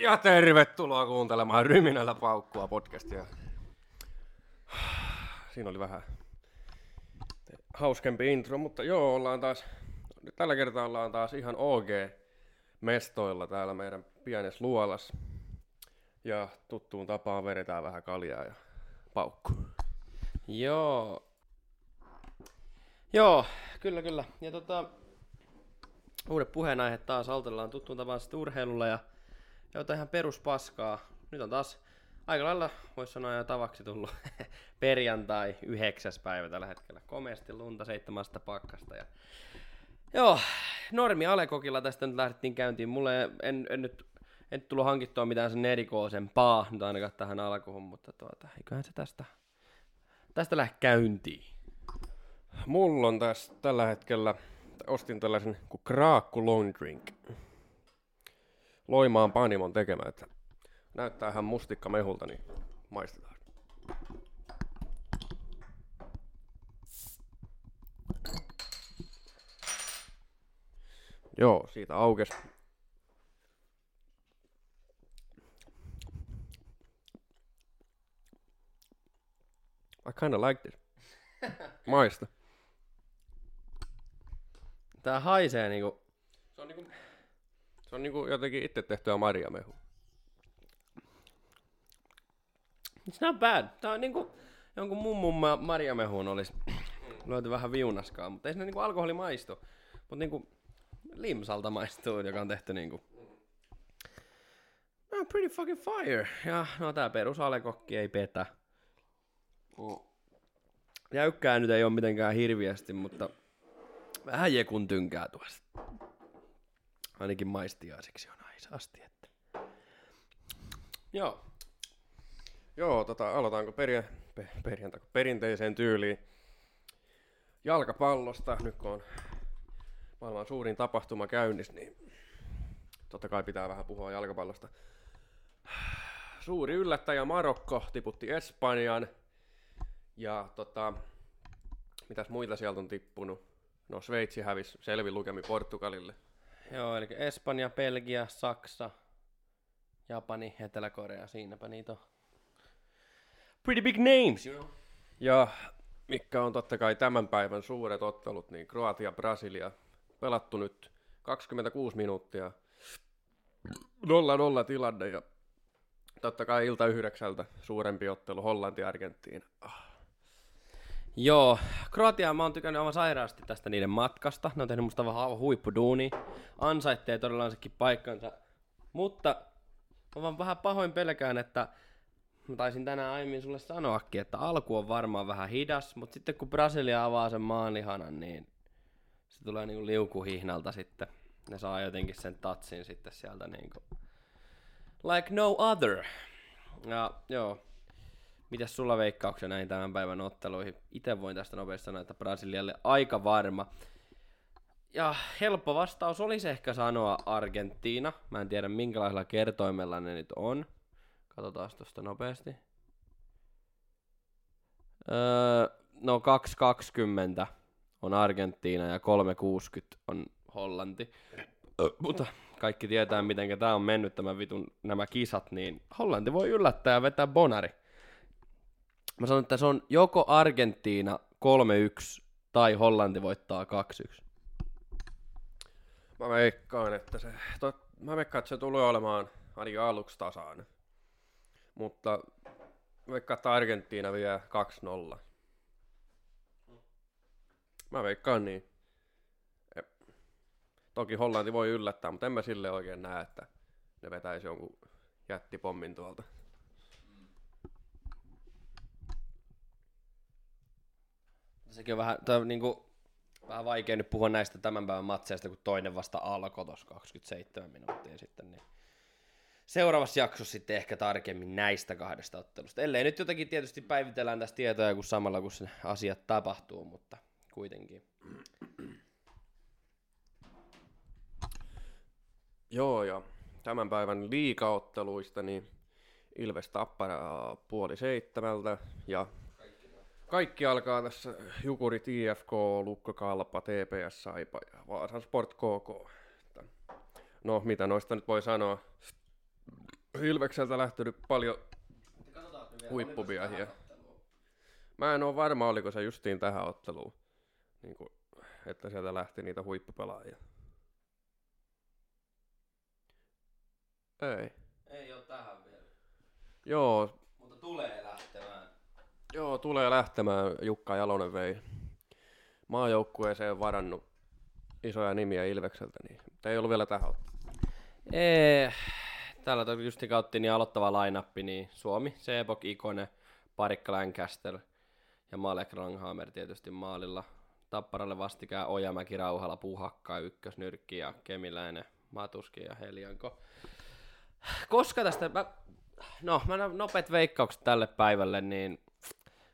Ja tervetuloa kuuntelemaan Ryminällä paukkua podcastia. Siinä oli vähän hauskempi intro, mutta joo, ollaan taas, tällä kertaa ollaan taas ihan OG-mestoilla täällä meidän pienessä luolas. Ja tuttuun tapaan vedetään vähän kaljaa ja paukku. Joo. Joo, kyllä kyllä. Ja tota, uudet puheenaiheet taas aloitellaan tuttuun tapaan sitten urheilulla ja jotain ihan peruspaskaa. Nyt on taas aika lailla, voisi sanoa jo tavaksi tullut perjantai, yhdeksäs päivä tällä hetkellä. Komeasti lunta seitsemästä pakkasta. Ja... Joo, normi Alekokilla tästä nyt lähdettiin käyntiin. Mulle en, en nyt en tullut hankittua mitään sen erikoisempaa nyt ainakaan tähän alkuun, mutta tuota, eiköhän se tästä, tästä lähde käyntiin. Mulla on tässä tällä hetkellä, ostin tällaisen kuin Kraakku Long Drink. Loimaan Panimon tekemä, että näyttää ihan mustikka mehulta, niin maistetaan. Joo, siitä aukes. I kinda like this. Maista. Tää haisee niinku, Se on niinku, se on niinku jotenkin itse tehtyä marjamehu. it's not bad. Tää on niinku, jonkun mummun ma- marjamehuun olisi löyty vähän viunaskaa, mutta ei se niinku alkoholi maistu. Mutta niinku limsalta maistuu, joka on tehty niinku no, pretty fucking fire. Ja no tää perus alekokki ei petä. Jäykkää nyt ei ole mitenkään hirviästi, mutta vähän jekun tynkää tuossa. Ainakin maistiaisiksi on asti, että. Joo. Joo, tota, aloitaanko perja, pe, perjantai, perinteiseen tyyliin jalkapallosta. Nyt kun on maailman suurin tapahtuma käynnissä, niin totta kai pitää vähän puhua jalkapallosta. Suuri yllättäjä Marokko tiputti Espanjan. Ja tota, mitäs muita sieltä on tippunut? No Sveitsi hävisi selvin lukemi Portugalille. Joo, eli Espanja, Belgia, Saksa, Japani, Etelä-Korea, siinäpä niitä on. Pretty big names, you know. Ja mikä on totta kai tämän päivän suuret ottelut, niin Kroatia, Brasilia pelattu nyt 26 minuuttia. 0-0 tilanne ja totta kai ilta yhdeksältä suurempi ottelu Hollanti, Argentiina. Ah. Joo, Kroatia mä oon tykännyt aivan sairaasti tästä niiden matkasta. Ne on tehnyt musta vähän huippuduuni. Ansaittee todella sekin paikkansa. Mutta mä vaan vähän pahoin pelkään, että mä taisin tänään aiemmin sulle sanoakin, että alku on varmaan vähän hidas, mutta sitten kun Brasilia avaa sen maanlihanan, niin se tulee niinku liukuhihnalta sitten. Ne saa jotenkin sen tatsin sitten sieltä niinku like no other. Ja joo, Mitäs sulla veikkauksia näihin tämän päivän otteluihin? Itse voin tästä nopeasti sanoa, että Brasilialle aika varma. Ja helppo vastaus olisi ehkä sanoa Argentiina. Mä en tiedä minkälaisella kertoimella ne nyt on. Katsotaan tuosta nopeasti. Öö, no 2.20 on Argentiina ja 3.60 on Hollanti. Öö, mutta kaikki tietää, miten tämä on mennyt tämä vitun nämä kisat, niin Hollanti voi yllättää ja vetää bonari. Mä sanon, että se on joko Argentiina 3-1 tai Hollanti voittaa 2-1. Mä veikkaan, että se, to, mä veikkaan, että se tulee olemaan ainakin aluksi tasainen. Mutta veikkaan, että Argentiina vie 2-0. Mä veikkaan niin. Ja, toki Hollanti voi yllättää, mutta en mä sille oikein näe, että ne vetäisi jonkun jättipommin tuolta. Sekin on vähän, on niinku, vähän vaikea nyt puhua näistä tämän päivän matseista, kun toinen vasta alkoi tuossa 27 minuuttia sitten. Niin seuraavassa jaksossa sitten ehkä tarkemmin näistä kahdesta ottelusta. Ellei nyt jotenkin tietysti päivitellään tästä tietoja kun samalla kun se asiat tapahtuu, mutta kuitenkin. Joo, ja tämän päivän liikaotteluista, niin Ilves Tappara puoli seitsemältä ja kaikki alkaa tässä Jukurit IFK, Lukko Kalpa, TPS Saipa ja Vaasan Sport KK. No mitä noista nyt voi sanoa? Ilvekseltä lähtenyt paljon huippumiehiä. Mä en oo varma, oliko se justiin tähän otteluun, niin kuin, että sieltä lähti niitä huippupelaajia. Ei. Ei oo tähän vielä. Joo. Joo, tulee lähtemään. Jukka Jalonen vei maajoukkueeseen varannut isoja nimiä Ilvekseltä, niin mutta ei ollut vielä tähän. Ei, täällä on just kautta niin aloittava lainappi, niin Suomi, Seebok, Ikonen, Parikka Lancaster ja Malek Ranghammer tietysti maalilla. Tapparalle vastikään Ojamäki, Rauhala, Puhakka, Ykkösnyrkki ja Kemiläinen, Matuski ja Helianko. Koska tästä, mä, no mä nopeat veikkaukset tälle päivälle, niin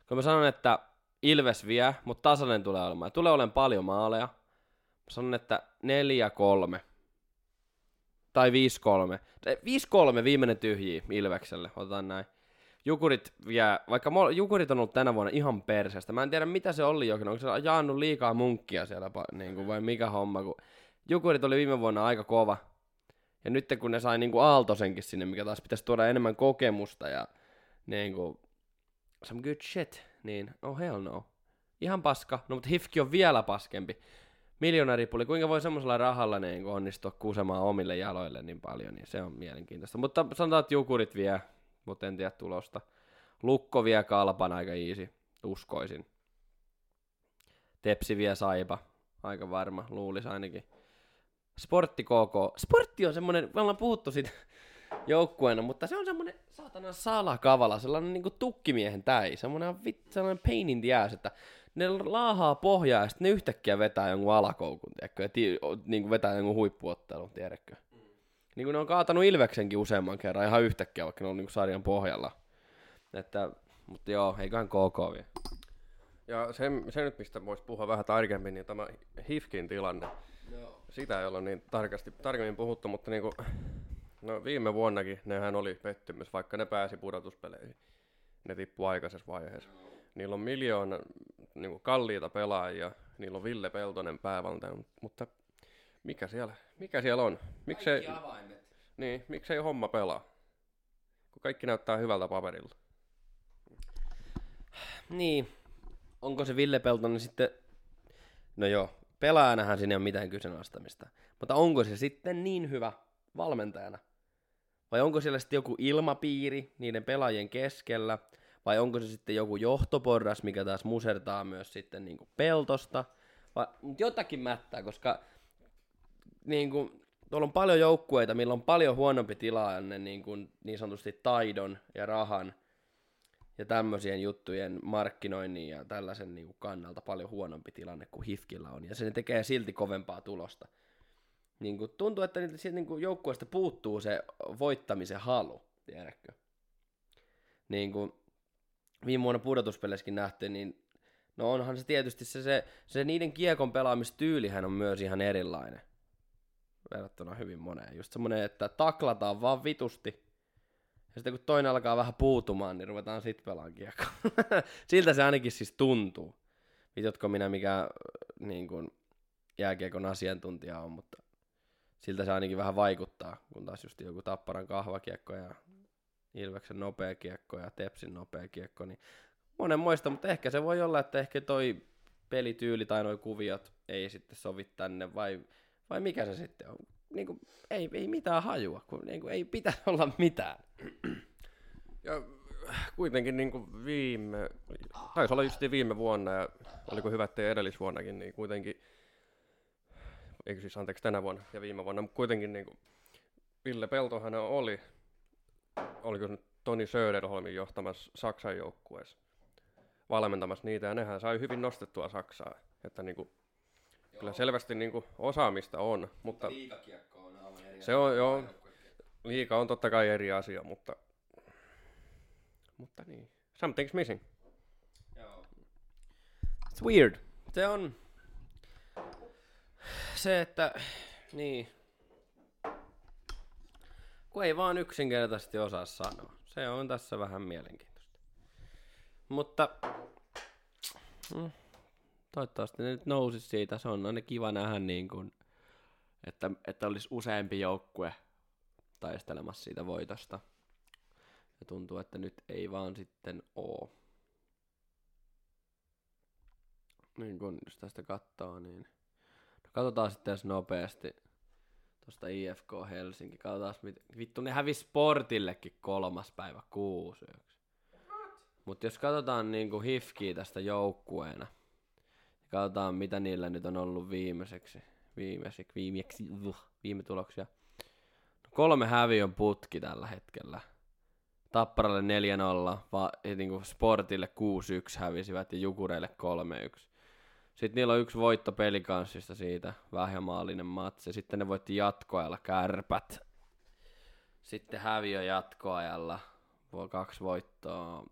kun mä sanon, että Ilves vie, mutta tasainen tulee olemaan. Tulee olemaan paljon maaleja. Mä sanon, että 4-3 tai 5-3. Tai 5-3 viimeinen tyhjiä Ilvekselle, otetaan näin. Jukurit vie, vaikka mo- Jukurit on ollut tänä vuonna ihan perseestä. Mä en tiedä mitä se oli jokin, onko se jaannut liikaa munkkia siellä niin kuin, vai mikä homma, kun Jukurit oli viime vuonna aika kova. Ja nyt kun ne sai niin kuin Aaltosenkin sinne, mikä taas pitäisi tuoda enemmän kokemusta ja niin kuin, some good shit, niin oh hell no. Ihan paska, no mutta Hifki on vielä paskempi miljonääripuli, kuinka voi semmoisella rahalla niin onnistua kusemaan omille jaloille niin paljon, niin se on mielenkiintoista. Mutta sanotaan, että Jukurit vie, mutta en tiedä tulosta. Lukko vie kalpan aika easy, uskoisin. Tepsi vie saipa, aika varma, luulisi ainakin. Sportti KK. Sportti on semmonen, me ollaan puhuttu siitä joukkueena, mutta se on semmonen saatana salakavala, sellainen niinku tukkimiehen täi, semmonen, vit, sellainen pain in the ass, että ne laahaa pohjaa ja sitten ne yhtäkkiä vetää jonkun alakoukun, tiedätkö, ja ti, niin kuin vetää jonkun huippuottelun, tiedätkö. Mm. Niin kuin ne on kaatanut Ilveksenkin useamman kerran ihan yhtäkkiä, vaikka ne on niin kuin sarjan pohjalla. Että, mutta joo, eiköhän KK vielä. Ja se, se nyt, mistä voisi puhua vähän tarkemmin, niin tämä Hifkin tilanne. Joo. Sitä ei ole niin tarkasti, tarkemmin puhuttu, mutta niinku, no viime vuonnakin nehän oli pettymys, vaikka ne pääsi pudotuspeleihin. Ne tippui aikaisessa vaiheessa. Niillä on miljoona niinku, kalliita pelaajia, niillä on Ville Peltonen päävaltaja, mutta mikä siellä, mikä siellä on? Miksei, avaimet. niin, miksei homma pelaa? Kun kaikki näyttää hyvältä paperilla. Niin, onko se Ville Peltonen sitten, no joo, pelaajanahan siinä ei ole mitään kyseenalaistamista, mutta onko se sitten niin hyvä valmentajana? Vai onko siellä sitten joku ilmapiiri niiden pelaajien keskellä? Vai onko se sitten joku johtoporras, mikä taas musertaa myös sitten niin kuin peltosta? Vai mut jotakin mättää, koska niin kuin, tuolla on paljon joukkueita, millä on paljon huonompi tilanne niin, kuin, niin sanotusti taidon ja rahan ja tämmöisien juttujen markkinoinnin ja tällaisen niin kuin kannalta paljon huonompi tilanne kuin Hifkillä on. Ja se tekee silti kovempaa tulosta. Niin kuin, tuntuu, että niitä siitä niin kuin joukkueesta puuttuu se voittamisen halu, tiedätkö? Niin kuin viime vuonna pudotuspeleissäkin nähtiin, niin no onhan se tietysti se, se, se niiden kiekon pelaamistyylihän on myös ihan erilainen verrattuna hyvin moneen. Just semmonen, että taklataan vaan vitusti, ja sitten kun toinen alkaa vähän puutumaan, niin ruvetaan sit pelaan kiekkoa. Siltä se ainakin siis tuntuu. Vitutko minä mikä niin kuin, jääkiekon asiantuntija on, mutta siltä se ainakin vähän vaikuttaa, kun taas just joku Tapparan kahvakiekko ja Ilveksen nopea kiekko ja Tepsin nopea kiekko, niin monen muista, mutta ehkä se voi olla, että ehkä toi pelityyli tai noi kuviot ei sitten sovi tänne, vai, vai mikä se sitten on? Niin kuin, ei, ei mitään hajua, kun niin kuin, ei pitäisi olla mitään. Ja kuitenkin niin kuin viime, taisi olla just viime vuonna ja oliko hyvä, ettei edellisvuonnakin, niin kuitenkin, eikö siis anteeksi tänä vuonna ja viime vuonna, mutta kuitenkin niin kuin Ville Peltohan oli, oliko se nyt Toni Söderholmin johtamassa Saksan joukkueessa valmentamassa niitä ja nehän sai hyvin nostettua Saksaa, että niin kuin, kyllä selvästi niin kuin osaamista on, mutta Liikakiekko on aivan eri Se on, joo. liika on totta kai eri asia, mutta, mutta niin, something's missing. Joo. It's weird. Se on se, että niin. Kun ei vaan yksinkertaisesti osaa sanoa. Se on tässä vähän mielenkiintoista. Mutta mm, toivottavasti ne nyt nousisi siitä. Se on aina kiva nähdä niin kuin, että, että olisi useampi joukkue taistelemassa siitä voitosta. Ja tuntuu, että nyt ei vaan sitten oo. Niin kun jos tästä katsoo, niin... Katsotaan sitten nopeasti tuosta IFK Helsinki. Katsotaan, mit... vittu ne hävisi Sportillekin kolmas päivä kuusi. Mutta jos katsotaan niinku hifkiä tästä joukkueena, ja katsotaan mitä niillä nyt on ollut viimeiseksi, viimeiseksi, viimeksi, viime tuloksia. No kolme häviön putki tällä hetkellä. Tapparalle 4-0, va, niinku Sportille 6-1 hävisivät ja Jukureille 3-1. Sitten niillä on yksi voitto pelikanssista siitä, vähämaallinen matsi. Sitten ne voitti jatkoajalla kärpät. Sitten häviö jatkoajalla, voi kaksi voittoa.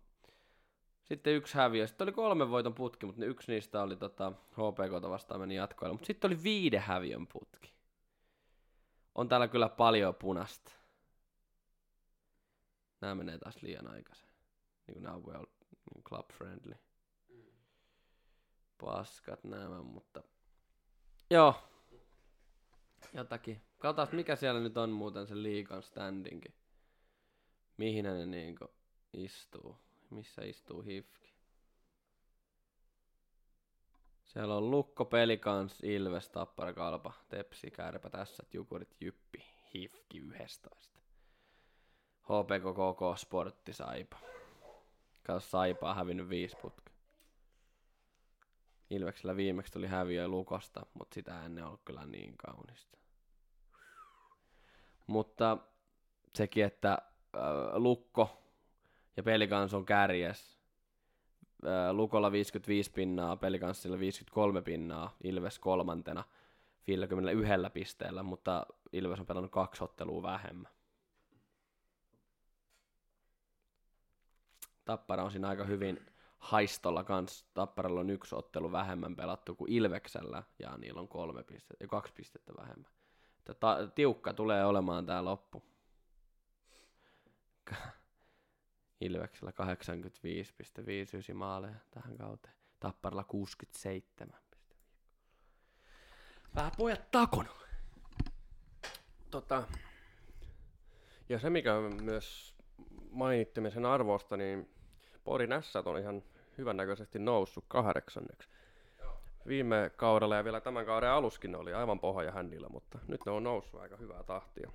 Sitten yksi häviö. Sitten oli kolme voiton putki, mutta yksi niistä oli tota, HPK vastaan meni jatkoajalla. Mutta sitten oli viiden häviön putki. On täällä kyllä paljon punasta. Nämä menee taas liian aikaisin. Niin kuin well club friendly paskat nämä, mutta joo, jotakin. Katsotaan, mikä siellä nyt on muuten se liikan standingi. Mihin ne niinku istuu. Missä istuu hifki. Siellä on Lukko, Pelikans, Ilves, Tappara, Kalpa, Tepsi, Kärpä, tässä, Jukurit, Jyppi, Hifki 11. HPK, KK, Sportti, Saipa. Kato, Saipa on hävinnyt viisi putka. Ilveksellä viimeksi tuli häviö Lukosta, mutta sitä ennen ollut kyllä niin kaunista. Mutta sekin, että äh, Lukko ja Pelikans on kärjes. Äh, Lukolla 55 pinnaa, Pelikanssilla 53 pinnaa, Ilves kolmantena 51 pisteellä, mutta Ilves on pelannut kaksi ottelua vähemmän. Tappara on siinä aika hyvin haistolla kans Tapparalla on yksi ottelu vähemmän pelattu kuin Ilveksellä, ja niillä on kolme pistettä, ja kaksi pistettä vähemmän. Ta- tiukka tulee olemaan tää loppu. Ilveksellä 85,59 maaleja tähän kauteen. Tapparalla 67. Vähän pojat takon. Tota, ja se, mikä myös mainittimisen arvosta, niin Porin S on ihan hyvännäköisesti noussut kahdeksanneksi. Viime kaudella ja vielä tämän kauden aluskin ne oli aivan pohja hännillä, mutta nyt ne on noussut aika hyvää tahtia.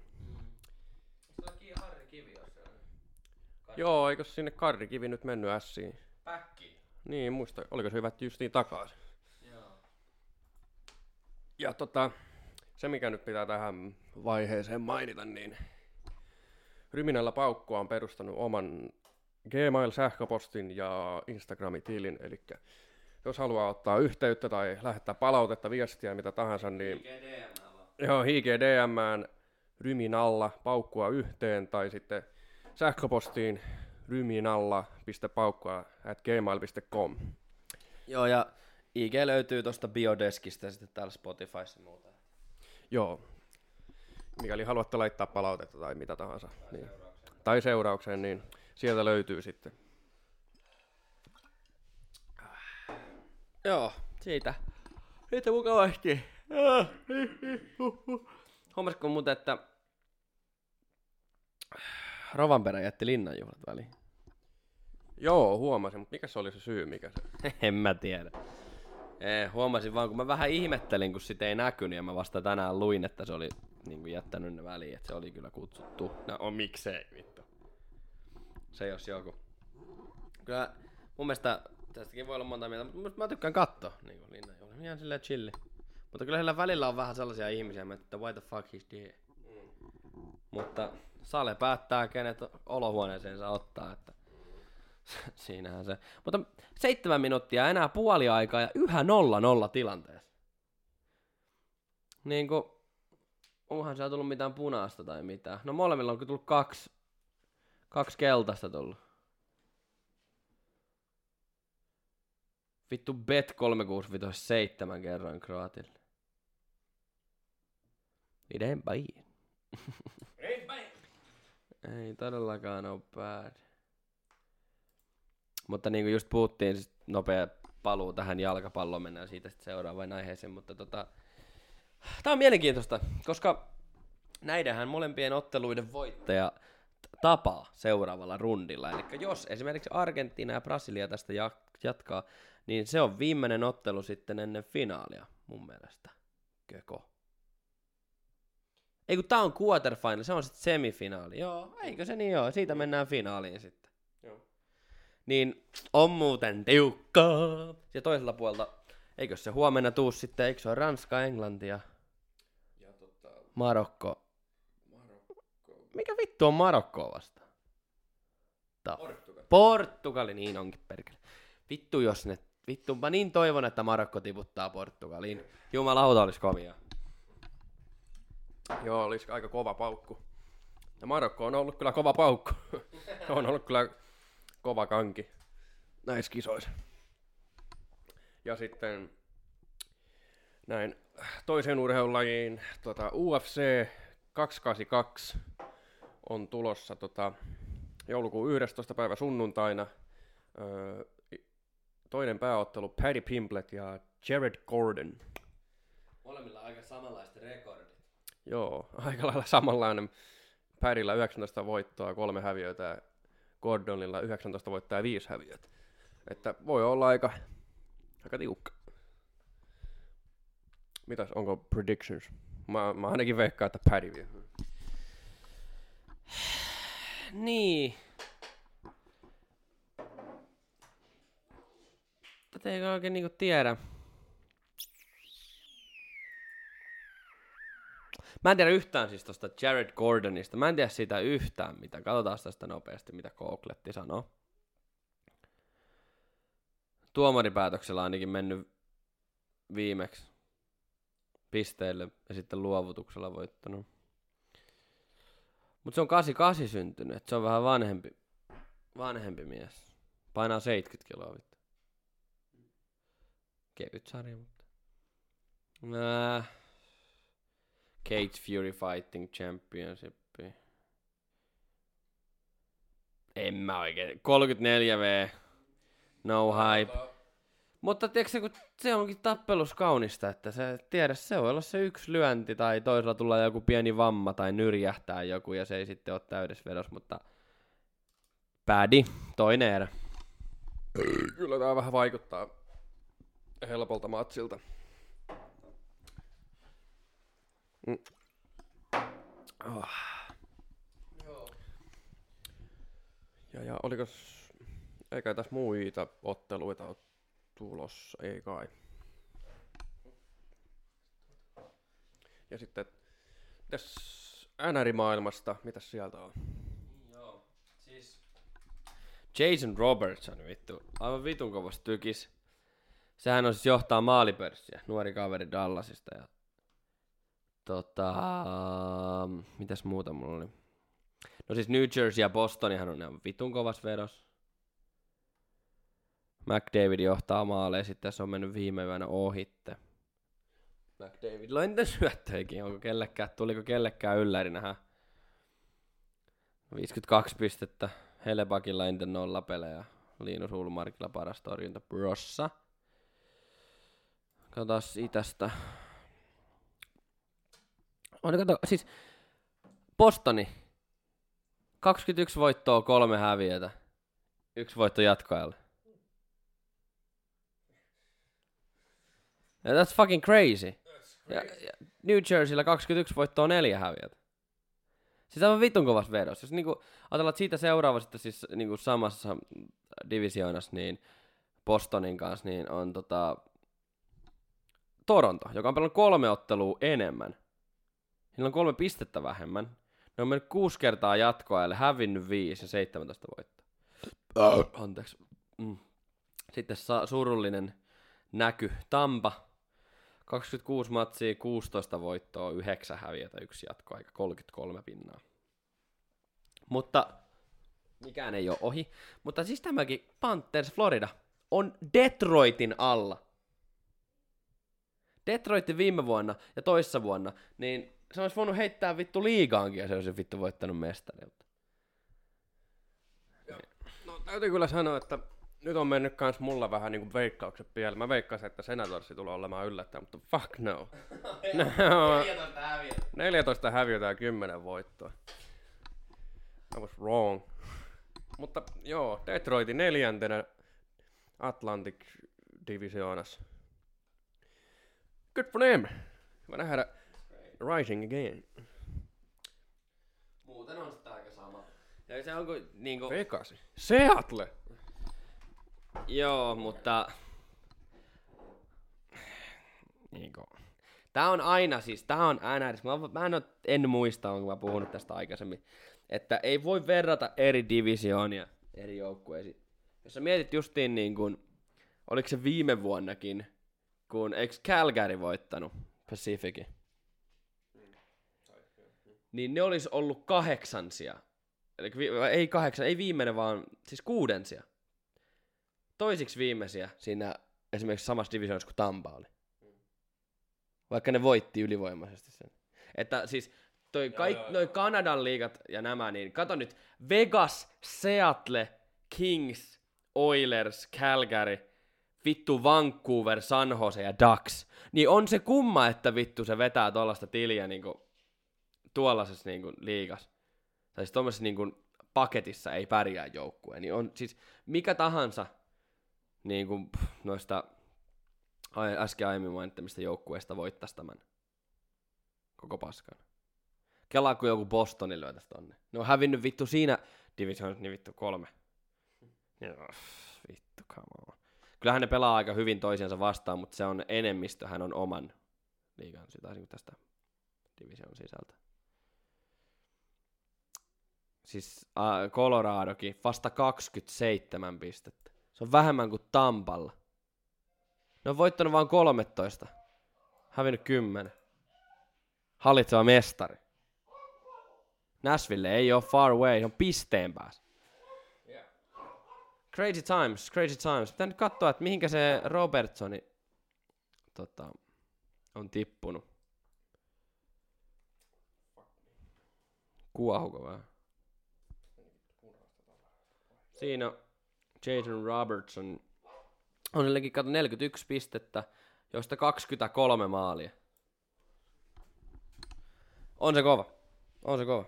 Harri Kivi Joo, eikö sinne Karri Kivi nyt mennyt ässiin? Päkki. Niin, muista, oliko se hyvä justiin takaisin? Joo. Ja tota, se mikä nyt pitää tähän vaiheeseen mainita, niin Ryminällä Paukko on perustanut oman Gmail-sähköpostin ja Instagramitilin, eli jos haluaa ottaa yhteyttä tai lähettää palautetta, viestiä, mitä tahansa, niin joo, HGDM ryminalla paukkua yhteen tai sitten sähköpostiin ryminalla.paukkua at gmail.com. Joo, ja IG löytyy tuosta biodeskistä ja sitten täällä Spotifyssa muuta. Joo, mikäli haluatte laittaa palautetta tai mitä tahansa. Tai, niin. seuraukseen. tai seuraukseen, niin sieltä löytyy sitten. Joo, siitä. Siitä mukavasti. Huomasitko muuten, että Rovanperä jätti linnanjuhlat väliin? Joo, huomasin, mutta mikä se oli se syy, mikä se? en mä tiedä. Ei, huomasin vaan, kun mä vähän ihmettelin, kun sitä ei näkynyt, ja mä vasta tänään luin, että se oli niin kuin jättänyt ne väliin, että se oli kyllä kutsuttu. No on miksei, vittu. Se jos joku. Kyllä mun mielestä tästäkin voi olla monta mieltä, mutta mä tykkään katsoa niin kuin Linnan juhlia. Ihan silleen chilli. Mutta kyllä sillä välillä on vähän sellaisia ihmisiä, että why the fuck is there? Mutta Sale päättää, kenet olohuoneeseen saa ottaa, että siinähän se. Mutta seitsemän minuuttia enää puoli aikaa ja yhä nolla nolla tilanteessa. Niin kuin, onhan siellä tullut mitään punaista tai mitään. No molemmilla on tullut kaksi, kaksi keltaista tullut. Vittu bet 365 kerran Kroatille. Bad. Ei todellakaan ole bad. Mutta niin kuin just puhuttiin, siis nopea paluu tähän jalkapalloon, mennään siitä sitten seuraavaan aiheeseen, mutta tota, tää on mielenkiintoista, koska näidenhän molempien otteluiden voittaja t- tapaa seuraavalla rundilla. Eli jos esimerkiksi Argentiina ja Brasilia tästä ja- jatkaa, niin se on viimeinen ottelu sitten ennen finaalia, mun mielestä. Köko. Ei kun tää on quarterfinal, se on sitten semifinaali. Joo, eikö se niin joo, siitä mennään finaaliin sitten. Joo. Niin on muuten tiukkaa. Ja toisella puolelta, eikö se huomenna tuu sitten, eikö se ole Ranska, Englanti ja Ja tota. Marokko, Mikä vittu on Marokkoa vastaan? Ta- Portugal. Portugali, niin onkin perkele. Vittu jos ne, vittu mä niin toivon, että Marokko tiputtaa Portugaliin. Jumalauta olisi kovia. Joo, olisi aika kova paukku. Ja Marokko on ollut kyllä kova paukku. on ollut kyllä kova kanki näissä kisoissa. Ja sitten näin toiseen urheilulajiin tota, UFC 282 on tulossa tota, joulukuun 11. päivä sunnuntaina. Öö, toinen pääottelu Paddy Pimblet ja Jared Gordon. Molemmilla aika samanlaiset rekordit. Joo, aika lailla samanlainen. Paddyllä 19 voittoa, kolme häviötä ja Gordonilla 19 voittoa ja viisi häviötä. Että voi olla aika, aika tiukka. Mitäs, onko predictions? Mä, mä ainakin veikkaan, että Paddy vie. Niin. Tätä ei oikein niinku tiedä. Mä en tiedä yhtään siis tosta Jared Gordonista. Mä en tiedä siitä yhtään mitä. Katsotaan tästä nopeasti, mitä Googletti sanoo. Tuomaripäätöksellä ainakin mennyt viimeksi pisteille ja sitten luovutuksella voittanut. Mutta se on 88 syntynyt, että se on vähän vanhempi, vanhempi mies. Painaa 70 kiloa vittu. Kevyt sarja, mutta... Äh. Cage Fury Fighting Championship. En mä oikein. 34V. No hype. Mutta tiedätkö kun se onkin tappelus kaunista, että se tiedä, se voi olla se yksi lyönti tai toisella tulla joku pieni vamma tai nyrjähtää joku ja se ei sitten ole täydessä vedossa, mutta pädi, toinen erä. Kyllä tää vähän vaikuttaa helpolta matsilta. Mm. Oh. Ja, ja oliko eikä tässä muita otteluita ole tulossa, ei kai. Ja sitten tässä NR-maailmasta, mitä sieltä on? Joo, siis... Jason Robertson, vittu. Aivan vitun kovasti tykis. Sehän on siis johtaa maalipörssiä, nuori kaveri Dallasista. Ja... Tota... Mitäs muuta mulla oli? No siis New Jersey ja Bostonihan on ihan vitun kovas vedos. McDavid johtaa maaleja, sitten se on mennyt viime yönä ohitte. McDavid on entä syöttöikin, onko kellekään, tuliko kellekään ylläri nähdä 52 pistettä, Helebakilla eniten nolla pelejä, Linus Ulmarkilla paras torjunta, Brossa. Katsotaan itästä. On, kato, siis Bostoni, 21 voittoa, kolme häviötä, yksi voitto jatkoajalle. That's fucking crazy. Ja, ja New Jerseyllä 21 voittoa, neljä häviötä. Siis aivan vitun kovas vedos. Jos niinku, ajatellaan, siitä seuraava sitten siis niinku samassa divisioonassa, niin Bostonin kanssa, niin on tota Toronto, joka on pelannut kolme ottelua enemmän. Niillä on kolme pistettä vähemmän. Ne on mennyt kuusi kertaa jatkoajalle, hävinnyt viisi ja 17 voittoa. Anteeksi. Mm. Sitten sa- surullinen näky. Tampa. 26 matsia, 16 voittoa, 9 häviötä, yksi jatkoaika, 33 pinnaa. Mutta mikään ei ole ohi. Mutta siis tämäkin Panthers Florida on Detroitin alla. Detroitin viime vuonna ja toissa vuonna, niin se olisi voinut heittää vittu liigaankin ja se olisi vittu voittanut mestarilta. No täytyy kyllä sanoa, että nyt on mennyt kans mulla vähän niinku veikkaukset pieleen. Mä veikkasin, että Senatorsi tulee olemaan yllättäen, mutta fuck no. no 14 häviö. 14 häviötä ja 10 voittoa. I was wrong. Mutta joo, Detroitin neljäntenä Atlantic Divisioonassa. Good for them. Hyvä nähdä Rising again. Muuten on sitä aika sama. Ja se on kuin, niinku, Vegas. Seattle. Joo, mutta... Niinku. Tää on aina siis, tää on NRS. Mä, mä en, oo, en muista, onko mä puhunut tästä aikaisemmin. Että ei voi verrata eri divisioonia eri joukkueisiin. Jos sä mietit justiin niin kuin, oliko se viime vuonnakin, kun eikö Calgary voittanut Pacificin? Niin ne olisi ollut kahdeksansia. Eli ei kahdeksan, ei viimeinen, vaan siis kuudensia. Toisiksi viimeisiä siinä esimerkiksi samassa divisioonassa kuin Tampa oli. Vaikka ne voitti ylivoimaisesti sen. Että siis toi kaik, joo, noi Kanadan liigat ja nämä, niin kato nyt, Vegas, Seattle, Kings, Oilers, Calgary, vittu Vancouver, San Jose ja Ducks. Niin on se kumma, että vittu se vetää tollasta tiliä niinku tuollaisessa niinku liigas. Tai siis tuommoisessa niinku paketissa ei pärjää joukkue. Niin on siis mikä tahansa niinku, pff, noista äsken aiemmin mainittamista joukkueista voittaisi tämän koko paskan. Kelaa, kun joku Bostoni lyötäisi tonne. Ne on hävinnyt vittu siinä divisioonassa niin vittu kolme. Ja, vittu, come on. Kyllähän ne pelaa aika hyvin toisiansa vastaan, mutta se on enemmistö, hän on oman liigan sitä niin tästä division sisältä. Siis äh, Coloradokin vasta 27 pistettä. Se on vähemmän kuin Tampalla. Ne on voittanut vain 13. Hävinnyt 10. Hallitseva mestari. Nashville ei ole far away, se on pisteen päässä. Crazy times, crazy times. Pitää nyt katsoa, että mihinkä se Robertsoni tota, on tippunut. Kuohuko vähän? Siinä on Jason Robertson on kato 41 pistettä, joista 23 maalia. On se kova. On se kova.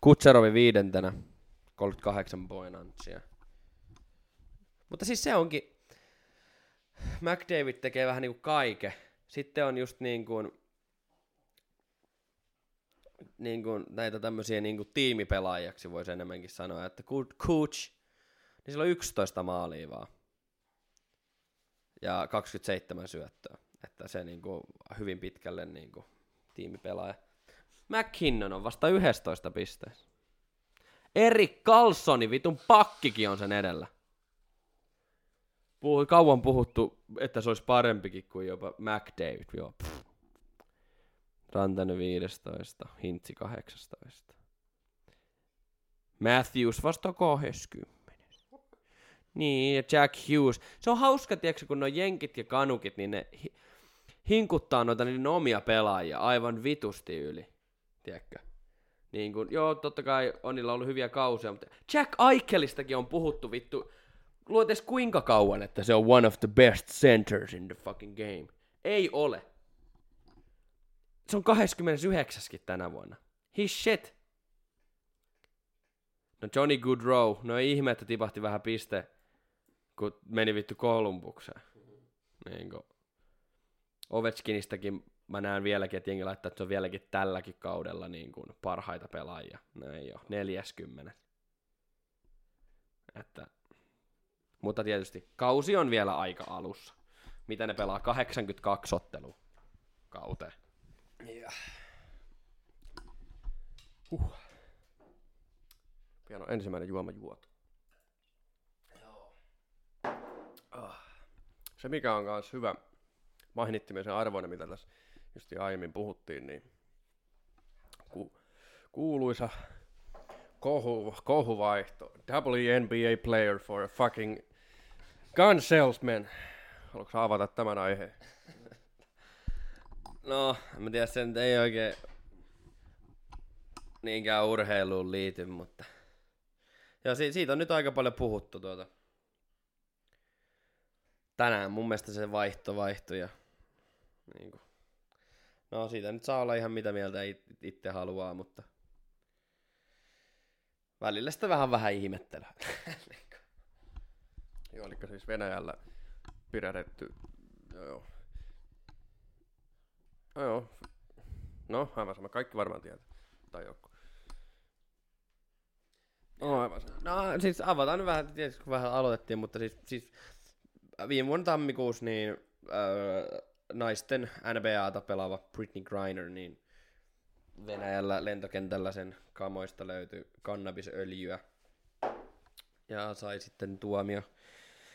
Kutserovi viidentenä. 38 poinantsia. Mutta siis se onkin... McDavid tekee vähän niinku kaiken. Sitten on just niin kuin, niin kuin näitä tämmöisiä niin kuin tiimipelaajaksi voisi enemmänkin sanoa, että Coach, niin sillä on 11 maalia vaan. Ja 27 syöttöä. Että se niin kuin hyvin pitkälle niin kuin tiimipelaaja. McKinnon on vasta 11 pisteessä. Erik Carlsoni, vitun pakkikin on sen edellä. Puhui kauan puhuttu, että se olisi parempikin kuin jopa McDavid. Joo, pff. Rantanen 15, Hintsi 18. Matthews vasta 20. Niin, ja Jack Hughes. Se on hauska, tiedätkö, kun nuo jenkit ja kanukit, niin ne hi- hinkuttaa noita niiden omia pelaajia aivan vitusti yli. Tiedätkö? Niin kun, joo, totta kai on niillä ollut hyviä kausia, mutta Jack Eichelistäkin on puhuttu vittu luotes kuinka kauan, että se on one of the best centers in the fucking game. Ei ole. Se on 29 tänä vuonna. His shit. No Johnny Goodrow, no ei ihme, että tipahti vähän piste, kun meni vittu Kolumbukseen. Niin. Ovechkinistäkin mä näen vieläkin, että jengi laittaa, että se on vieläkin tälläkin kaudella niin kuin parhaita pelaajia. Ei ole, 40. Että, mutta tietysti kausi on vielä aika alussa. Mitä ne pelaa? 82 ottelua kauteen. Pian on ensimmäinen juoma juotu. Ah. Se mikä on myös hyvä mainittimisen arvoinen, mitä tässä just aiemmin puhuttiin, niin ku, kuuluisa kohu, kohuvaihto. WNBA player for a fucking gun salesman. Haluatko avata tämän aiheen? No, mä tiedä, se nyt ei oikein niinkään urheiluun liity, mutta Ja si- siitä on nyt aika paljon puhuttu tuota. Tänään mun mielestä se vaihto vaihtui ja niin kuin. No siitä nyt saa olla ihan mitä mieltä it- itse haluaa, mutta välillä sitä vähän vähän ihmettelee. Joo, eli siis Venäjällä pidätetty, joo. No joo, no aivan sama, kaikki varmaan tietää, tai joku. No aivan sama. No siis avataan nyt vähän, tietysti kun vähän aloitettiin, mutta siis, siis viime vuonna tammikuussa niin öö, naisten NBAta pelaava Britney Griner, niin Venäjällä lentokentällä sen kamoista löytyi kannabisöljyä ja sai sitten tuomio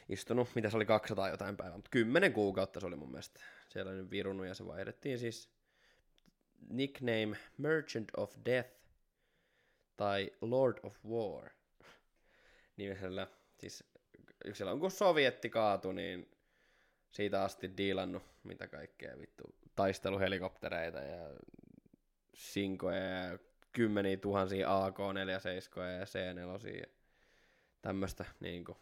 istunut, mitä se oli 200 jotain päivää, mutta 10 kuukautta se oli mun mielestä. Siellä nyt virunut ja se vaihdettiin siis nickname Merchant of Death tai Lord of War nimellä. Siis silloin kun sovietti kaatui, niin siitä asti diilannut mitä kaikkea vittu taisteluhelikoptereita ja sinkoja ja kymmeniä tuhansia AK-47 ja C4 ja tämmöistä niinku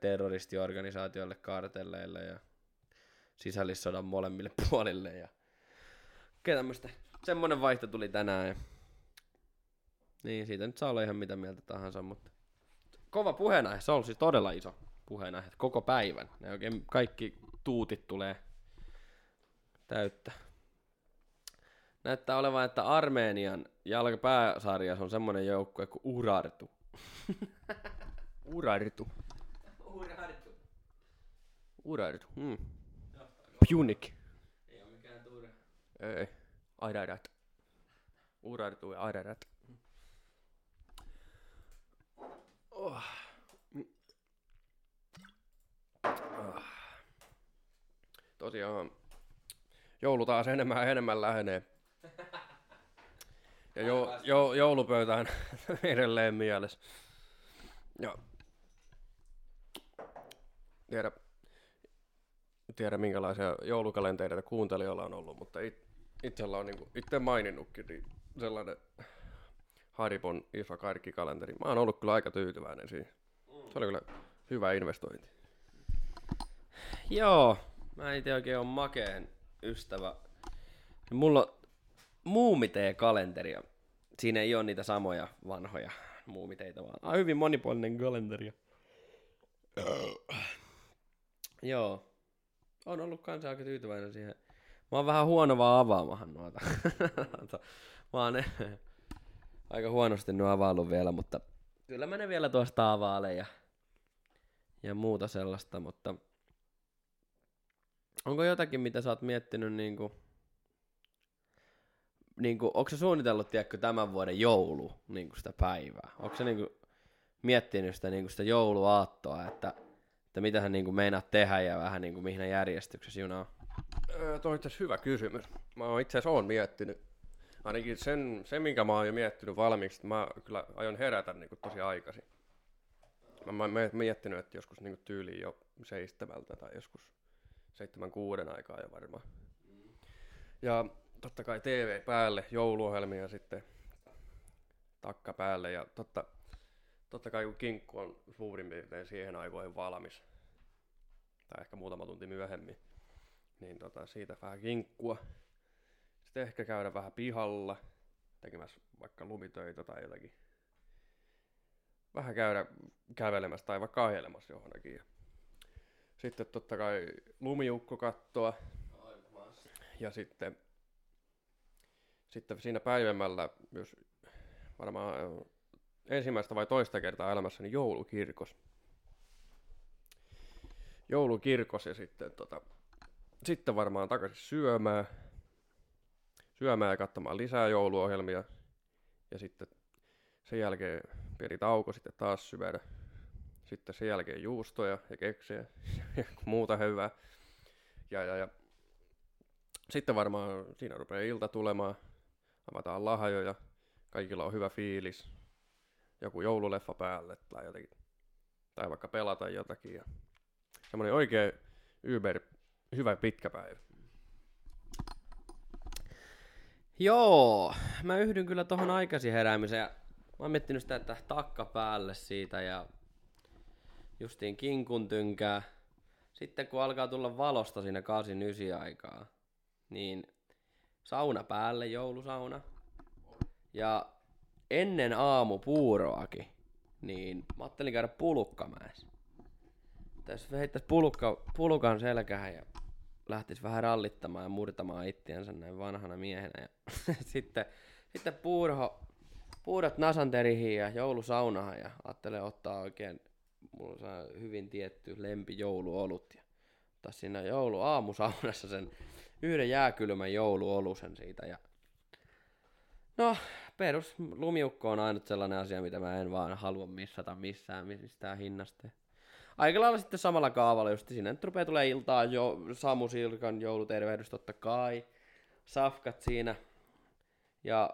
terroristiorganisaatioille, kartelleille ja sisällissodan molemmille puolille ja kaikkea tämmöistä. Semmonen vaihto tuli tänään ja niin, siitä nyt saa olla ihan mitä mieltä tahansa, mutta kova puheenaihe. Se on siis todella iso puheenaihe koko päivän. Ne oikein kaikki tuutit tulee täyttä. Näyttää olevan, että Armenian jalkapääsarjassa on semmonen joukkue kuin Urartu. Urartu. Urartu. Urartu. Hmm. Punic. Ei ole mikään turha. Ei. Ararat. Urartu ja Ararat. Oh. Ah. Tosiaan joulu taas enemmän ja enemmän lähenee. Ja jo, jo, joulupöytään edelleen mielessä. Ja tiedä, tiedä minkälaisia joulukalentereita kuuntelijoilla on ollut, mutta it, itsellä on niinku, itse maininnutkin niin sellainen Haripon iso karkkikalenteri. Mä oon ollut kyllä aika tyytyväinen siihen. Se oli kyllä hyvä investointi. Joo, mä itse oikein on makeen ystävä. Mulla on muumitee-kalenteria. Siinä ei ole niitä samoja vanhoja muumiteita, vaan on hyvin monipuolinen kalenteri. Joo. On ollut kanssa aika tyytyväinen siihen. Mä oon vähän huono vaan avaamahan noita. mä oon aika huonosti nuo availlut vielä, mutta kyllä mä ne vielä tuosta availen ja, ja muuta sellaista, mutta onko jotakin, mitä sä oot miettinyt niinku, niinku onko sä suunnitellut, tiedätkö, tämän vuoden joulu, niinku sitä päivää? Onko sä niinku miettinyt sitä, niinku sitä jouluaattoa, että, että mitä hän niinku meinaat tehdä ja vähän niinku mihin järjestyksessä junaa? Öö, toi on itse hyvä kysymys. Mä itse asiassa oon miettinyt, ainakin sen, sen minkä mä oon jo miettinyt valmiiksi, että mä kyllä aion herätä niin tosi aikaisin. Mä, oon miettinyt, että joskus niin tyyliin jo seitsemältä tai joskus seitsemän kuuden aikaa jo varmaan. Ja totta kai TV päälle, jouluohjelmia sitten takka päälle ja totta, totta kai kun kinkku on suurin piirtein siihen aikoihin valmis, tai ehkä muutama tunti myöhemmin, niin tota, siitä vähän kinkkua. Sitten ehkä käydä vähän pihalla, tekemässä vaikka lumitöitä tai jotakin. Vähän käydä kävelemässä tai vaikka ajelemassa johonkin. Sitten totta kai lumiukko kattoa. Ja sitten, sitten siinä päivämällä myös varmaan ensimmäistä vai toista kertaa elämässäni joulukirkos. Joulukirkos ja sitten, tota, sitten varmaan takaisin syömään. Syömään ja katsomaan lisää jouluohjelmia. Ja sitten sen jälkeen pieni tauko sitten taas syödä. Sitten sen jälkeen juustoja ja keksejä ja muuta hyvää. Ja, ja, ja. Sitten varmaan siinä rupeaa ilta tulemaan. Avataan lahjoja. Kaikilla on hyvä fiilis. Joku joululeffa päälle tai jotenkin. Tai vaikka pelata jotakin. Ja semmoinen oikein Uber hyvä pitkä päivä. Joo, mä yhdyn kyllä tohon aikaisin heräämiseen. Ja oon miettinyt sitä, että takka päälle siitä ja justiin kinkun tynkää. Sitten kun alkaa tulla valosta siinä 8-9 aikaa, niin sauna päälle, joulusauna. Ja ennen aamupuuroakin, niin mä ajattelin käydä pulukkamäessä. Tässä heittäisi pulukka, pulukan selkään ja lähtisi vähän rallittamaan ja murtamaan ittiänsä näin vanhana miehenä. Ja sitten, sitten puurho, puurot nasanterihin ja joulusaunahan ja ajattelee ottaa oikein, mulla on hyvin tietty lempi jouluolut ja ottaa siinä joulu aamusaunassa sen yhden jääkylmän jouluolusen siitä ja No, perus lumiukko on ainut sellainen asia, mitä mä en vaan halua missata missään mistään hinnasta. Aika lailla sitten samalla kaavalla, just sinne nyt rupeaa tulee iltaa jo Samu Silkan joulutervehdys totta kai. Safkat siinä. Ja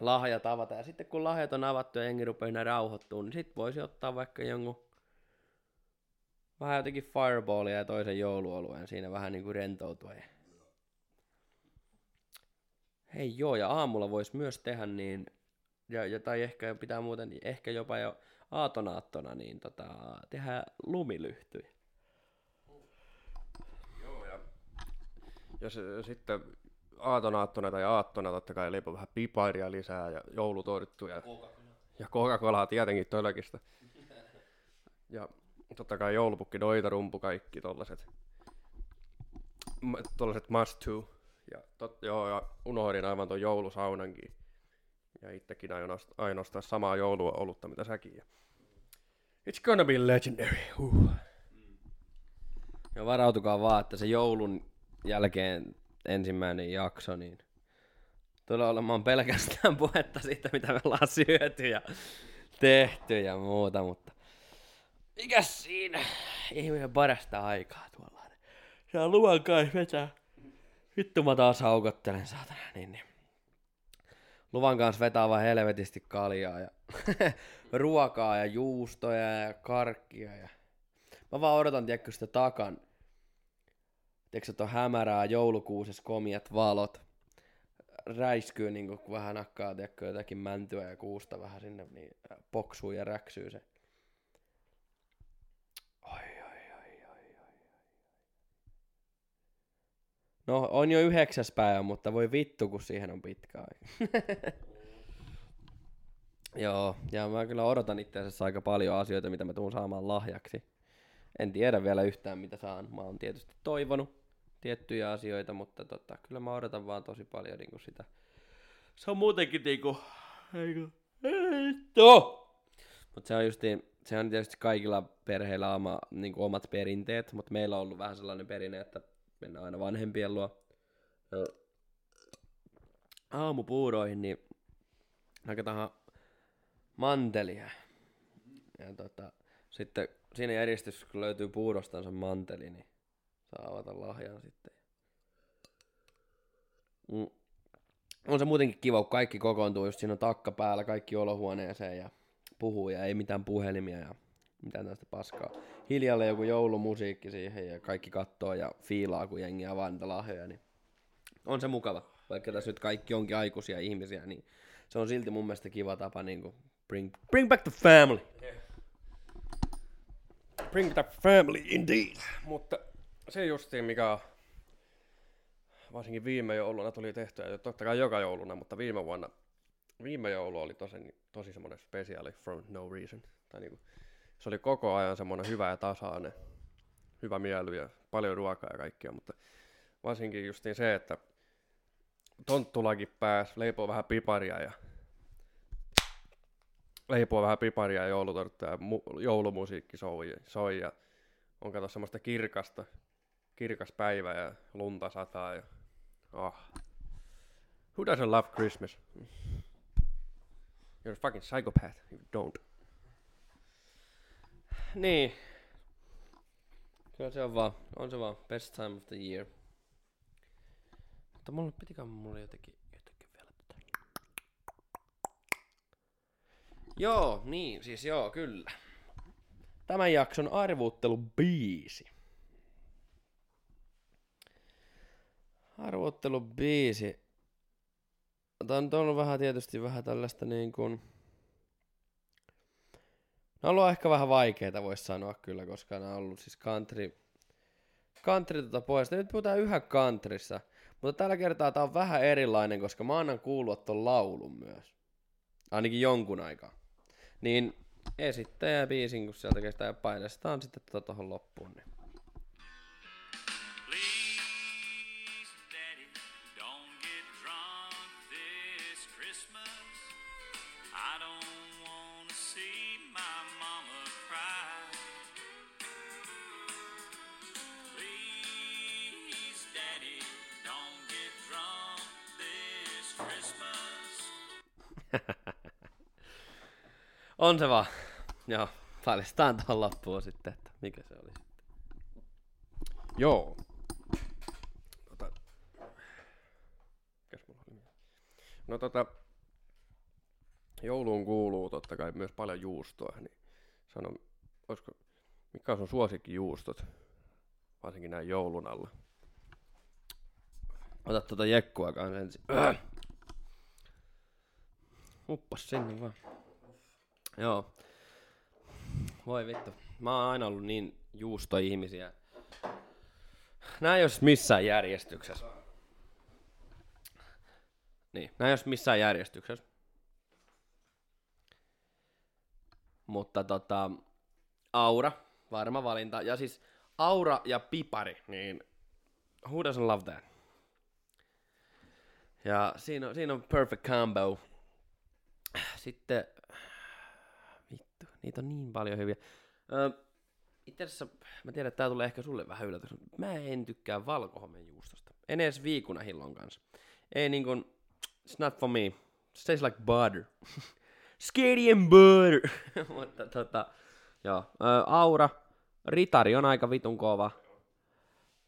lahjat avata. Ja sitten kun lahjat on avattu ja jengi rupeaa rauhoittua, niin sitten voisi ottaa vaikka jonkun vähän jotenkin fireballia ja toisen jouluolueen siinä vähän niin kuin rentoutua. Ja Hei joo, ja aamulla voisi myös tehdä niin, ja, ja, tai ehkä pitää muuten, ehkä jopa jo aatonaattona, niin tota, tehdä lumilyhtyjä. Joo, ja, ja se, sitten aatonaattona tai aattona totta kai leipä vähän piparia lisää ja joulutorttuja. Ja Coca-Colaa tietenkin tölkistä. Ja totta kai joulupukki, noita, rumpu, kaikki tollaset, tollaset must to. Ja, tot, joo, ja unohdin aivan tuon joulusaunankin. Ja itsekin aion ainoastaan samaa joulua olutta, mitä säkin. It's gonna be legendary. Huh. Ja varautukaa vaan, että se joulun jälkeen ensimmäinen jakso, niin tulee olemaan pelkästään puhetta siitä, mitä me ollaan syöty ja tehty ja muuta, mutta mikä siinä? Ihminen parasta aikaa tuolla. Se on luvan kai vetää Vittu mä taas haukottelen, saatana. Niin, niin. Luvan kanssa vetää vaan helvetisti kaljaa ja ruokaa ja juustoja ja karkkia. Ja... Mä vaan odotan, tiedätkö, sitä takan. Tiedätkö, että on hämärää, joulukuuses komiat valot. Räiskyy niin kun vähän nakkaa, tiedätkö, jotakin mäntyä ja kuusta vähän sinne, niin poksuu ja räksyy se. No, on jo yhdeksäs päivä, mutta voi vittu, kun siihen on pitkä aika. Joo, ja mä kyllä odotan itse asiassa aika paljon asioita, mitä mä tuun saamaan lahjaksi. En tiedä vielä yhtään, mitä saan. Mä oon tietysti toivonut tiettyjä asioita, mutta tota, kyllä mä odotan vaan tosi paljon niin sitä. Se on muutenkin niinku... Eikö? Eito! Mutta se on justiin, se on tietysti kaikilla perheillä oma, niin omat perinteet, mutta meillä on ollut vähän sellainen perinne, että mennään aina vanhempien luo. Aamupuuroihin, niin hakataan mantelia. Ja tota, sitten siinä järjestys, kun löytyy puurostansa manteli, niin saa avata lahjan sitten. Mm. On se muutenkin kiva, kun kaikki kokoontuu, just siinä on takka päällä, kaikki olohuoneeseen ja puhuu ja ei mitään puhelimia ja mitään tällaista paskaa. Hiljalle joku joulumusiikki siihen ja kaikki kattoo ja fiilaa, kun jengi avaa niitä lahjoja, niin on se mukava. Vaikka tässä nyt kaikki onkin aikuisia ihmisiä, niin se on silti mun mielestä kiva tapa niin kuin bring, bring back the family. Bring the family indeed. Mutta se justiin, mikä varsinkin viime jouluna tuli tehtyä, ja totta kai joka jouluna, mutta viime vuonna, viime joulu oli tosi, tosi semmoinen spesiaali for no reason. Tai niinku, se oli koko ajan semmoinen hyvä ja tasainen, hyvä mieli ja paljon ruokaa ja kaikkea, mutta varsinkin just niin se, että tonttulakin pääsi, leipoo vähän piparia ja leipoo vähän piparia ja joulutorttia ja mu- joulumusiikki soi, soi ja on kato semmoista kirkasta, kirkas päivä ja lunta sataa ja oh. Who doesn't love Christmas? You're a fucking psychopath. You don't. Niin. Kyllä se on vaan, on se vaan best time of the year. Mutta mulla pitikään mulla jotenkin, jotenkin vielä tätä. Joo, niin, siis joo, kyllä. Tämän jakson arvuuttelu biisi. Arvuuttelu biisi. tää on ollut vähän tietysti vähän tällaista niin kuin... On ollut ehkä vähän vaikeita, voisi sanoa kyllä, koska ne on ollut siis country, country tota pohjasta. Nyt puhutaan yhä countryssa, mutta tällä kertaa tää on vähän erilainen, koska mä annan kuulua ton laulun myös. Ainakin jonkun aikaa. Niin esittäjä biisin, kun sieltä kestää painestetaan sitten tota tohon loppuun. Niin. On se vaan. Joo, painestetaan tuohon loppuun sitten, että mikä se oli. Joo. Tota... Mikäs mulla oli? No tota... Jouluun kuuluu totta kai myös paljon juustoa, niin sano, olisiko, mikä on sun suosikkijuustot, varsinkin näin joulun alla? Ota tuota jekkua kanssa ensin. Uppas sinne vaan. Joo. Voi vittu. Mä oon aina ollut niin juustoihmisiä. Nää jos missään järjestyksessä. Niin, nää jos missään järjestyksessä. Mutta tota, Aura, varma valinta. Ja siis Aura ja Pipari, niin who doesn't love that? Ja siinä on, siinä on perfect combo. Sitten, niitä on niin paljon hyviä. Ö, itse asiassa, mä tiedän, että tää tulee ehkä sulle vähän yllätys. mutta Mä en tykkää valkohomejuustosta. En edes viikunahillon kanssa. Ei niin kuin, it's not for me. It tastes like butter. Skitty and butter. Mutta tota, joo. Ö, Aura, Ritari on aika vitun kova.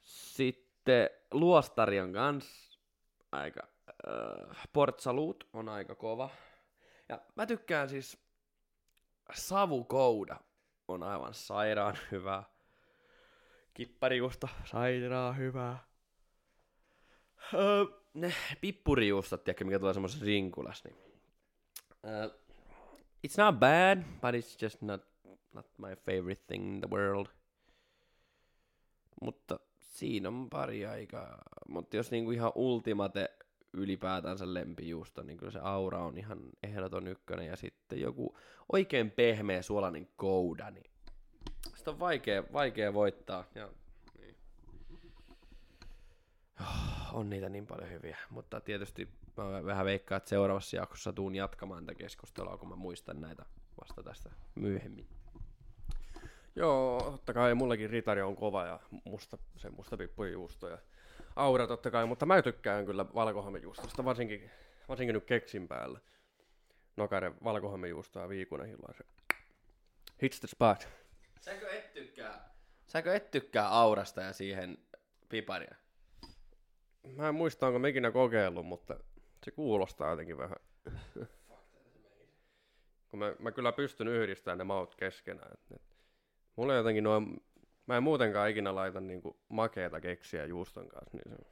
Sitten Luostari on kans aika... Äh, Port Salut on aika kova. Ja mä tykkään siis... Savukouda on aivan sairaan hyvä. Kipparijuusto, sairaan hyvä. Öö, ne pippurijuustot, tiedätkö, mikä tulee semmosessa rinkulassa, niin... Öö, it's not bad, but it's just not, not my favorite thing in the world. Mutta siinä on pari aikaa. Mutta jos niinku ihan ultimate ylipäätänsä lempijuusto, niin kyllä se aura on ihan ehdoton ykkönen. Ja sitten joku oikein pehmeä suolainen kouda, niin sitä on vaikea, vaikea voittaa. Ja, niin. On niitä niin paljon hyviä, mutta tietysti mä vähän veikkaan, että seuraavassa jaksossa tuun jatkamaan tätä keskustelua, kun mä muistan näitä vasta tästä myöhemmin. Joo, totta kai mullakin ritari on kova ja musta, se musta pippujuusto ja aura totta kai, mutta mä tykkään kyllä valkohamejuustosta, varsinkin, varsinkin nyt keksin päällä. Nokare valkohamejuustoa ja viikunahilloa se hits the spot. Säkö et tykkää, säkö et tykkää aurasta ja siihen piparia? Mä en muista, onko me ikinä kokeillut, mutta se kuulostaa jotenkin vähän. Kun mä, mä kyllä pystyn yhdistämään ne maut keskenään. Et, et, mulla on jotenkin noin, mä en muutenkaan ikinä laita niinku makeeta keksiä juuston kanssa, niin se,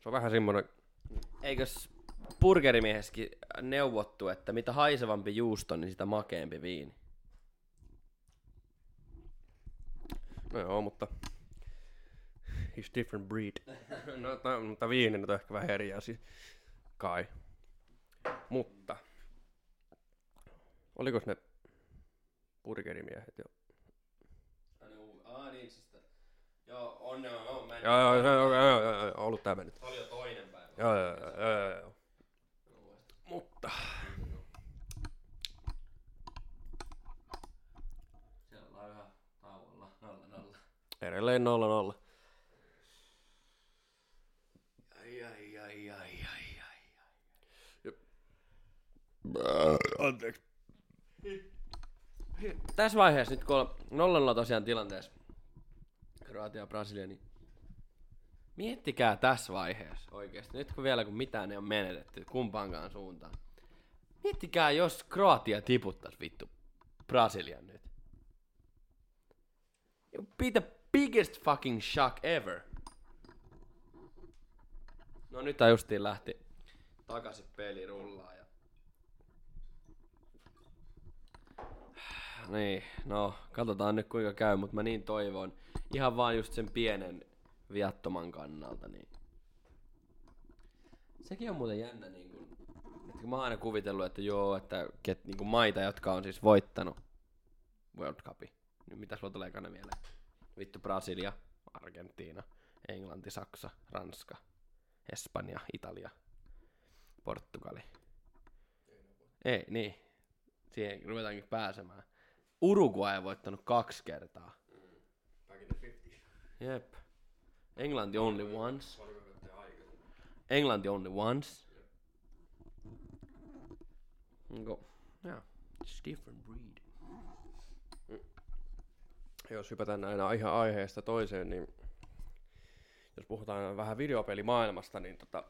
se on vähän semmonen, Eikös burgerimiehessäkin neuvottu, että mitä haisevampi juusto, niin sitä makeampi viini? no joo, mutta he's different breed. no, ta, mutta viini nyt on ehkä vähän eri asia, kai. Mutta, olikos ne burgerimiehet jo? Ah, niin, siis Joo, on ne, on, mä en... Joo, joo, joo, joo, joo, joo, ollut tää mennyt. Oli jo toinen päivä. Joo, joo, joo, joo, joo. Mutta, Siellä ollaan yhä tauolla. Nolla, nolla. edelleen nolla nolla. Ai, ai, ai, ai, ai, ai. Anteeksi. Tässä vaiheessa nyt kun on nollalla tosiaan tilanteessa Kroatia ja Brasilia, niin miettikää tässä vaiheessa oikeasti, nyt kun vielä kun mitään ei ole menetetty kumpaankaan suuntaan. Miettikää, jos Kroatia tiputtais vittu Brasilian nyt. It be the biggest fucking shock ever. No nyt justiin lähti takaisin peli rullaa. Ja... Niin, no katsotaan nyt kuinka käy, mutta mä niin toivon. Ihan vaan just sen pienen viattoman kannalta, niin Sekin on muuten jännä, niin kun, että mä oon aina kuvitellut, että joo, että ket, niin maita, jotka on siis voittanut World Cupin. Niin mitä sulla tulee ekana mieleen? Vittu Brasilia, Argentiina, Englanti, Saksa, Ranska, Espanja, Italia, Portugali. Ei, niin. Siihen ruvetaankin pääsemään. Uruguay on voittanut kaksi kertaa. Back in the 50s. Jep. Englanti only once. Englanti only once. Yeah. It's different breed. Jos hypätään aina ihan aiheesta toiseen, niin jos puhutaan vähän videopelimaailmasta, niin tota,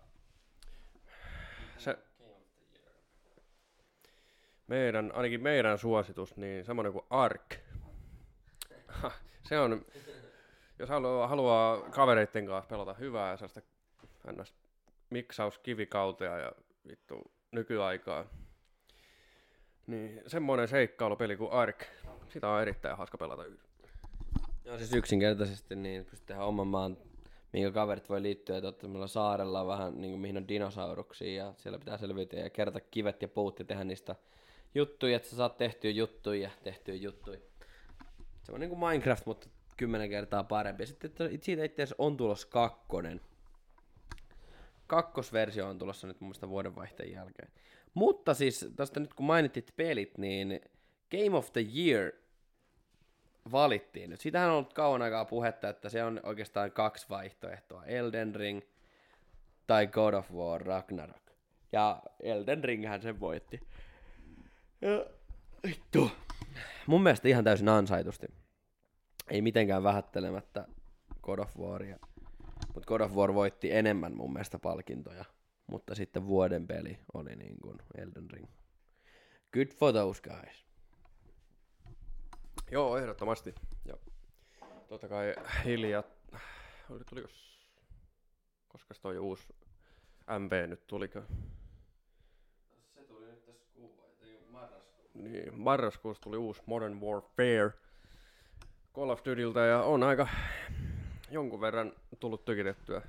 se meidän, ainakin meidän suositus, niin semmoinen kuin Ark. se on, jos haluaa, haluaa kavereitten kanssa pelata hyvää ja sellaista ns. miksauskivikautea ja vittu nykyaikaa, niin semmoinen seikkailupeli kuin Ark, sitä on erittäin hauska pelata yhdessä. Joo, siis yksinkertaisesti niin pystyy tehdä oman maan, minkä kaverit voi liittyä, että tuolla saarella vähän niin kuin, mihin on dinosauruksia ja siellä pitää selviytyä ja kerätä kivet ja puut ja tehdä niistä juttuja, että sä saat tehtyä juttuja ja tehtyä juttuja. Se on niin kuin Minecraft, mutta kymmenen kertaa parempi. Sitten että siitä itse asiassa on tulossa kakkonen. Kakkosversio on tulossa nyt mun mielestä vuodenvaihteen jälkeen. Mutta siis, tästä nyt kun mainitit pelit, niin Game of the Year valittiin nyt. Siitähän on ollut kauan aikaa puhetta, että se on oikeastaan kaksi vaihtoehtoa. Elden Ring tai God of War Ragnarok. Ja Elden Ringhän sen voitti. Ja, vittu. Mun mielestä ihan täysin ansaitusti. Ei mitenkään vähättelemättä God of Waria. Mutta God of War voitti enemmän mun mielestä palkintoja. Mutta sitten vuoden peli oli niin kuin Elden Ring. Good for those guys. Joo, ehdottomasti. Ja totta kai hiljaa, oli, tuliko, koska toi uusi MP nyt tuliko? Se tuli nyt tässä kuva, ei marraskuussa. Niin, marraskuussa tuli uusi Modern Warfare Call of Dutyltä ja on aika jonkun verran tullut tykitettyä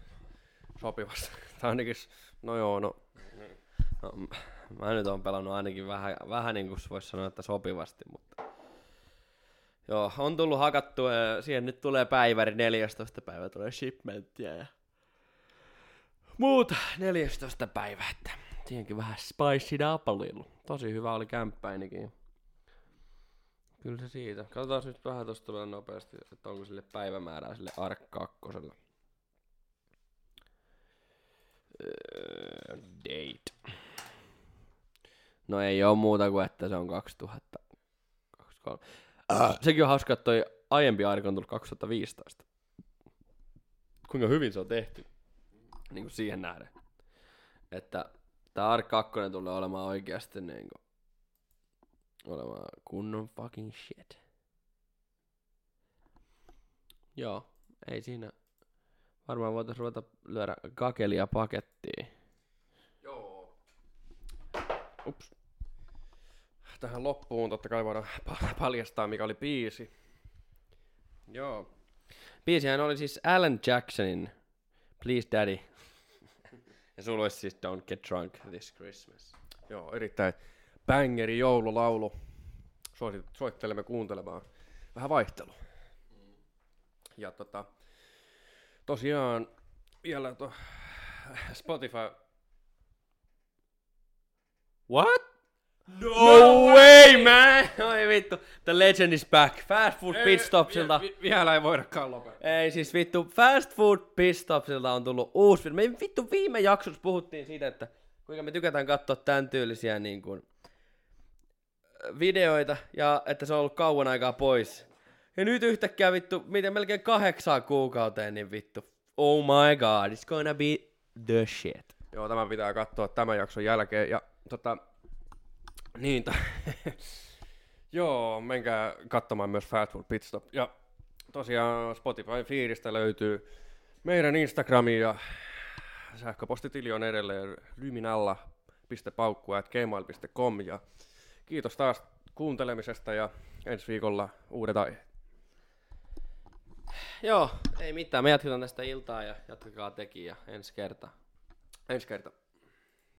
sopivasti. Tai ainakin, no joo, no No, mä nyt oon pelannut ainakin vähän, vähän niin kuin voisi sanoa, että sopivasti, mutta... Joo, on tullut hakattua ja siihen nyt tulee päiväri 14. päivä tulee shipmenttiä ja muuta 14. päivä, että siihenkin vähän spicy little. Tosi hyvä oli kämppäinikin. Kyllä se siitä. Katsotaan nyt vähän tosta vielä nopeasti, että onko sille päivämäärää sille Ark 2. Öö, date. No ei oo muuta kuin, että se on 2023. Äh, sekin on hauska, että toi aiempi Ark on tullut 2015. Kuinka hyvin se on tehty. Niin kuin siihen nähden. Että tää Ark 2 tulee olemaan oikeasti niin kuin, olemaan kunnon fucking shit. Joo, ei siinä. Varmaan voitais ruveta lyödä kakelia pakettiin. Joo. Ups. Tähän loppuun totta kai voidaan pa- paljastaa, mikä oli biisi. Joo. Biisihän oli siis Alan Jacksonin Please Daddy. Ja sulla olisi siis Don't Get Drunk This Christmas. Joo, erittäin bangeri joululaulu. Suosit, suosittelemme kuuntelemaan vähän vaihtelua. Ja tota, tosiaan vielä to, Spotify. What? No, way, man! Oi vittu, the legend is back. Fast food pit stopsilta. Vi, vi, vielä ei voidakaan lopettaa. Ei siis vittu, Fast Food Pit Stopsilta on tullut uusi film. Me vittu viime jaksossa puhuttiin siitä, että kuinka me tykätään katsoa tämän tyylisiä niin kuin, videoita ja että se on ollut kauan aikaa pois. Ja nyt yhtäkkiä vittu, miten melkein kahdeksan kuukauteen, niin vittu, oh my god, it's gonna be the shit. Joo, tämä pitää katsoa tämän jakson jälkeen. Ja tota, niin, ta- joo, menkää katsomaan myös Fast Food Pit Stop. Ja tosiaan Spotify feedistä löytyy meidän Instagrami ja sähköpostitili on edelleen lyminalla.paukkua.gmail.com ja kiitos taas kuuntelemisesta ja ensi viikolla uudet aiheet. Joo, ei mitään. Me jatketaan tästä iltaa ja jatkakaa tekin ja ensi kertaa. Ensi kerta.